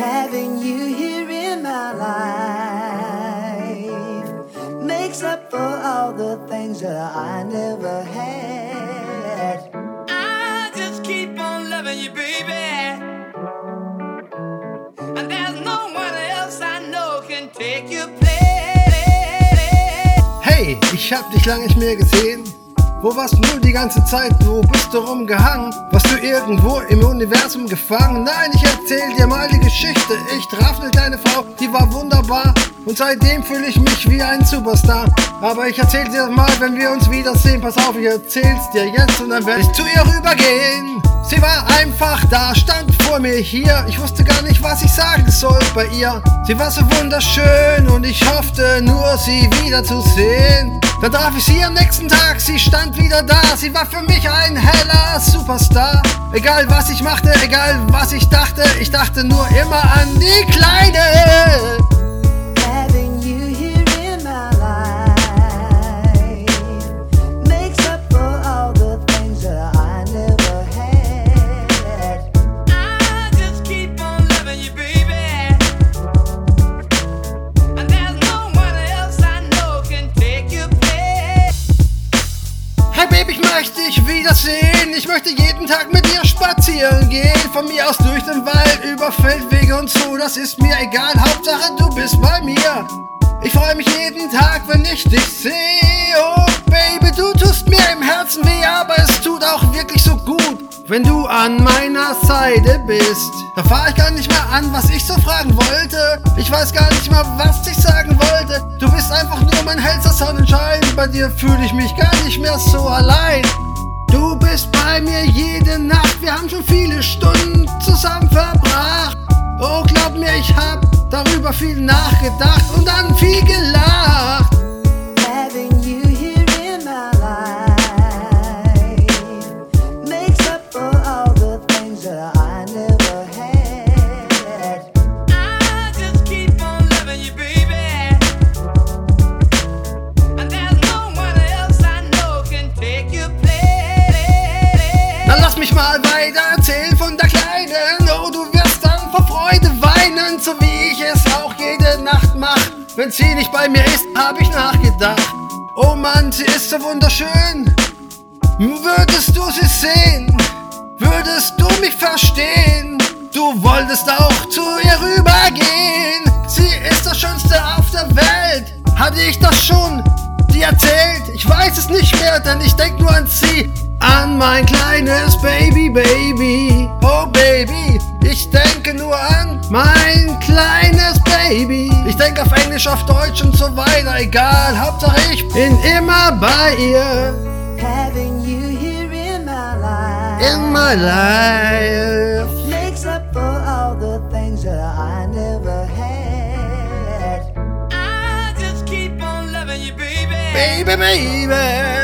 Having you here in my life makes up for all the things that I never had. I just keep on loving you, baby. And there's no one else I know can take your place. Hey, ich hab dich lange nicht mehr gesehen. Wo warst du die ganze Zeit? Wo bist du rumgehangen? Warst du irgendwo im Universum gefangen? Nein, ich erzähl dir mal die Geschichte. Ich traf eine kleine Frau, die war wunderbar. Und seitdem fühle ich mich wie ein Superstar. Aber ich erzähl dir mal, wenn wir uns wiedersehen. Pass auf, ich erzähl's dir jetzt und dann werde ich zu ihr rübergehen. Sie war einfach da, stand vor mir hier. Ich wusste gar nicht, was ich sagen soll bei ihr. Sie war so wunderschön und ich hoffte nur, sie wiederzusehen. Dann traf ich sie am nächsten Tag, sie stand wieder da. Sie war für mich ein heller Superstar. Egal was ich machte, egal was ich dachte, ich dachte nur immer an die Kleine. Dich wiedersehen. Ich möchte jeden Tag mit dir spazieren gehen. Von mir aus durch den Wald, über Feldwege und so. Das ist mir egal. Hauptsache du bist bei mir. Ich freue mich jeden Tag, wenn ich dich sehe. Oh Baby, du tust mir im Herzen weh, aber es tut auch wirklich so gut. Wenn du an meiner Seite bist, da fahr ich gar nicht mehr an, was ich so fragen wollte. Ich weiß gar nicht mehr, was ich sagen wollte. Du bist einfach nur mein hellster Sonnenschein. Bei dir fühle ich mich gar nicht mehr so allein. Du bist bei mir jede Nacht. Wir haben schon viele Stunden zusammen verbracht. Oh, glaub mir, ich hab darüber viel nachgedacht und dann viel gelacht. Mich mal weiter erzählen von der Kleinen. Oh, du wirst dann vor Freude weinen, so wie ich es auch jede Nacht mach. Wenn sie nicht bei mir ist, hab ich nachgedacht. Oh Mann, sie ist so wunderschön. Würdest du sie sehen, würdest du mich verstehen. Du wolltest auch zu ihr rübergehen. Sie ist das Schönste auf der Welt. Hatte ich das schon dir erzählt? Ich weiß es nicht mehr, denn ich denk nur an sie. An mein kleines Baby, Baby. Oh Baby, ich denke nur an mein kleines Baby. Ich denke auf Englisch, auf Deutsch und so weiter. Egal, Hauptsache ich bin immer bei ihr. Having you here in my life In my life. makes up for all the things that I never had. I just keep on loving you, baby. Baby, baby.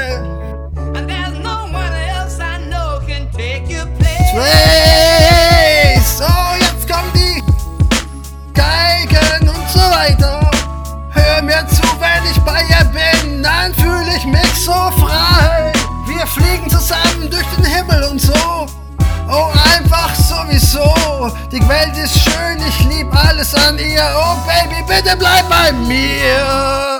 Place. Oh, jetzt kommen die Geigen und so weiter. Hör mir zu, wenn ich bei ihr bin, dann fühle ich mich so frei. Wir fliegen zusammen durch den Himmel und so. Oh, einfach sowieso. Die Welt ist schön, ich lieb alles an ihr. Oh, Baby, bitte bleib bei mir.